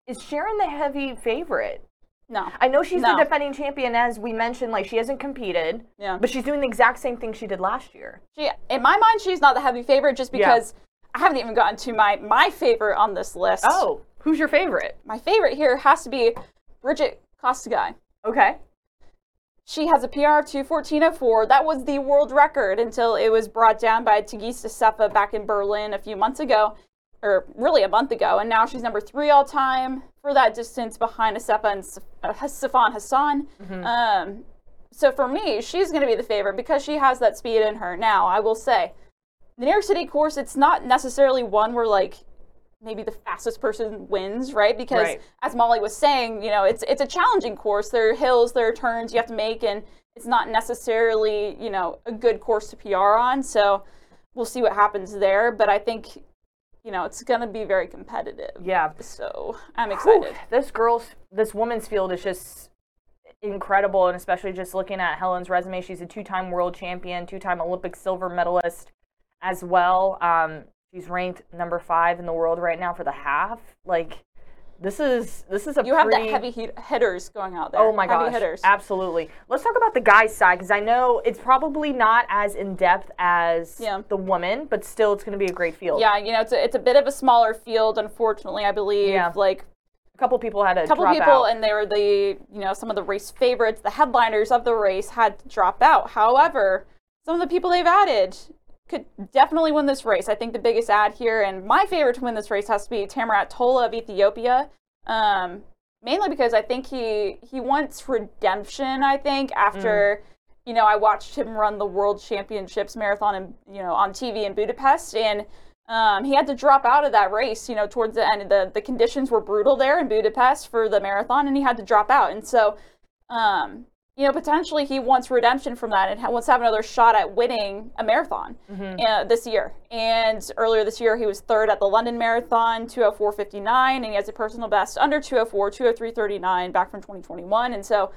is Sharon the heavy favorite? No, I know she's No. the defending champion, as we mentioned. Like she hasn't competed, Yeah. but she's doing the exact same thing she did last year. She, in my mind, she's not the heavy favorite just Yeah. because I haven't even gotten to my my favorite on this list. Oh, who's your favorite? My favorite here has to be Brigid Kosgei. Okay. She has a PR of 214.04. That was the world record until it was brought down by Tigst Assefa back in Berlin a few months ago, or really a month ago. And now she's number three all time for that distance behind Assefa and uh, Sifan Hassan. Mhm. Um, so for me, she's going to be the favorite because she has that speed in her. Now, I will say, the New York City course, it's not necessarily one where like maybe the fastest person wins, right? Because Right. as Molly was saying, you know, it's it's a challenging course. There are hills, there are turns you have to make, and it's not necessarily you know a good course to PR on. So we'll see what happens there. But I think you know it's going to be very competitive. Yeah. So I'm Whew, excited. this girl's, this woman's field is just incredible, and especially just looking at Helen's resume, she's a two-time world champion, two-time Olympic silver medalist as well. Um, she's ranked number five in the world right now for the half. Like, this is this is a You have pretty, that heavy hit- hitters going out there. Oh my heavy gosh, hitters. absolutely. Let's talk about the guys' side because I know it's probably not as in depth as Yeah. the woman, but still, it's going to be a great field. Yeah, you know, it's a, it's a bit of a smaller field, unfortunately, I believe. Yeah. Like a couple people had a couple people, out. and they were the you know some of the race favorites, the headliners of the race had to drop out. However, some of the people they've added could definitely win this race. I think the biggest ad here, and my favorite to win this race has to be Tamirat Tola of Ethiopia. Um, mainly because I think he he wants redemption. I think after. You know, I watched him run the World Championships marathon, in, you know, on TV in Budapest, and um, he had to drop out of that race, you know, towards the end. The, the conditions were brutal there in Budapest for the marathon, and he had to drop out. And so, um, you know, potentially he wants redemption from that and ha- wants to have another shot at winning a marathon Mhm. uh, this year. And earlier this year, he was third at the London Marathon, 204.59, and he has a personal best under 204, 203.39 back from 2021. And so,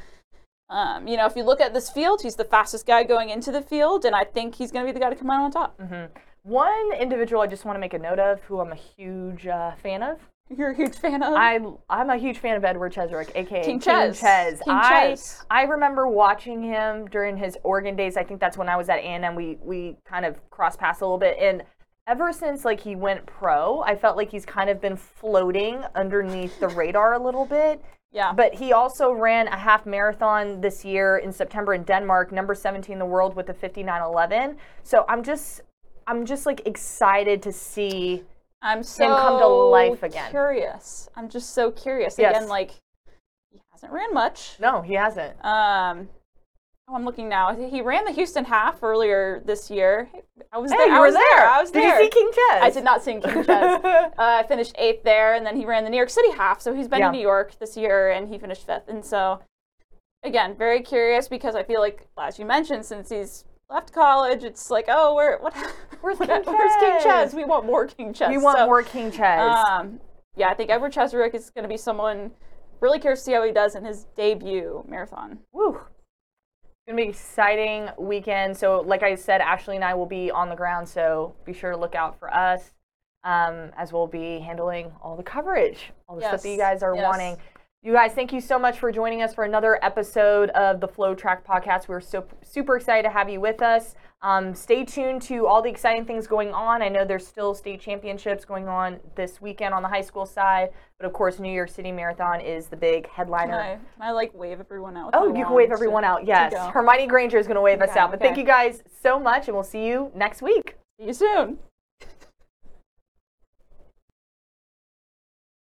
um, you know, if you look at this field, he's the fastest guy going into the field, and I think he's going to be the guy to come out on top. hmm One individual I just want to make a note of, who I'm a huge uh, fan of. You're a huge fan of? I I'm a huge fan of Edward Cheserek, aka King King Ches. Ches. King I Ches. I remember watching him during his Oregon days. I think that's when I was at A&M. We we kind of crossed paths a little bit, and ever since like he went pro, I felt like he's kind of been floating underneath the radar a little bit. Yeah. But he also ran a half marathon this year in September in Denmark, number 17 in the world with a 59.11. So I'm just I'm just like excited to see I'm so him come to life again. Curious. I'm just so curious. Yes. Again, like he hasn't ran much. No, he hasn't. Um, oh, I'm looking now. He ran the Houston half earlier this year. I was Hey, there. you I was there. I was Did you see King Ches? I did not see King Ches. uh, I finished eighth there, and then he ran the New York City half. So he's been Yeah. in New York this year, and he finished fifth. And so, again, very curious because I feel like, as you mentioned, since he's left college, it's like, oh, where what? Where's King King Where's King Ches? Ches? We want more King Ches. We want So, more King Ches. Um, yeah, I think Edward Cheserek is going to be someone really curious to see how he does in his debut marathon. Woo. It's gonna be an exciting weekend. So, like I said, Ashley and I will be on the ground. So be sure to look out for us, um, as we'll be handling all the coverage, all the stuff that you guys are yes. wanting. You guys, thank you so much for joining us for another episode of the FloTrack Podcast. We're so super excited to have you with us. Um, stay tuned to all the exciting things going on. I know there's still state championships going on this weekend on the high school side, but of course, New York City Marathon is the big Can headliner. I, can I like wave everyone out? Oh, you can wave everyone out. Yes. Hermione Granger is going to wave us out. But thank you guys so much, and we'll see you next week. See you soon.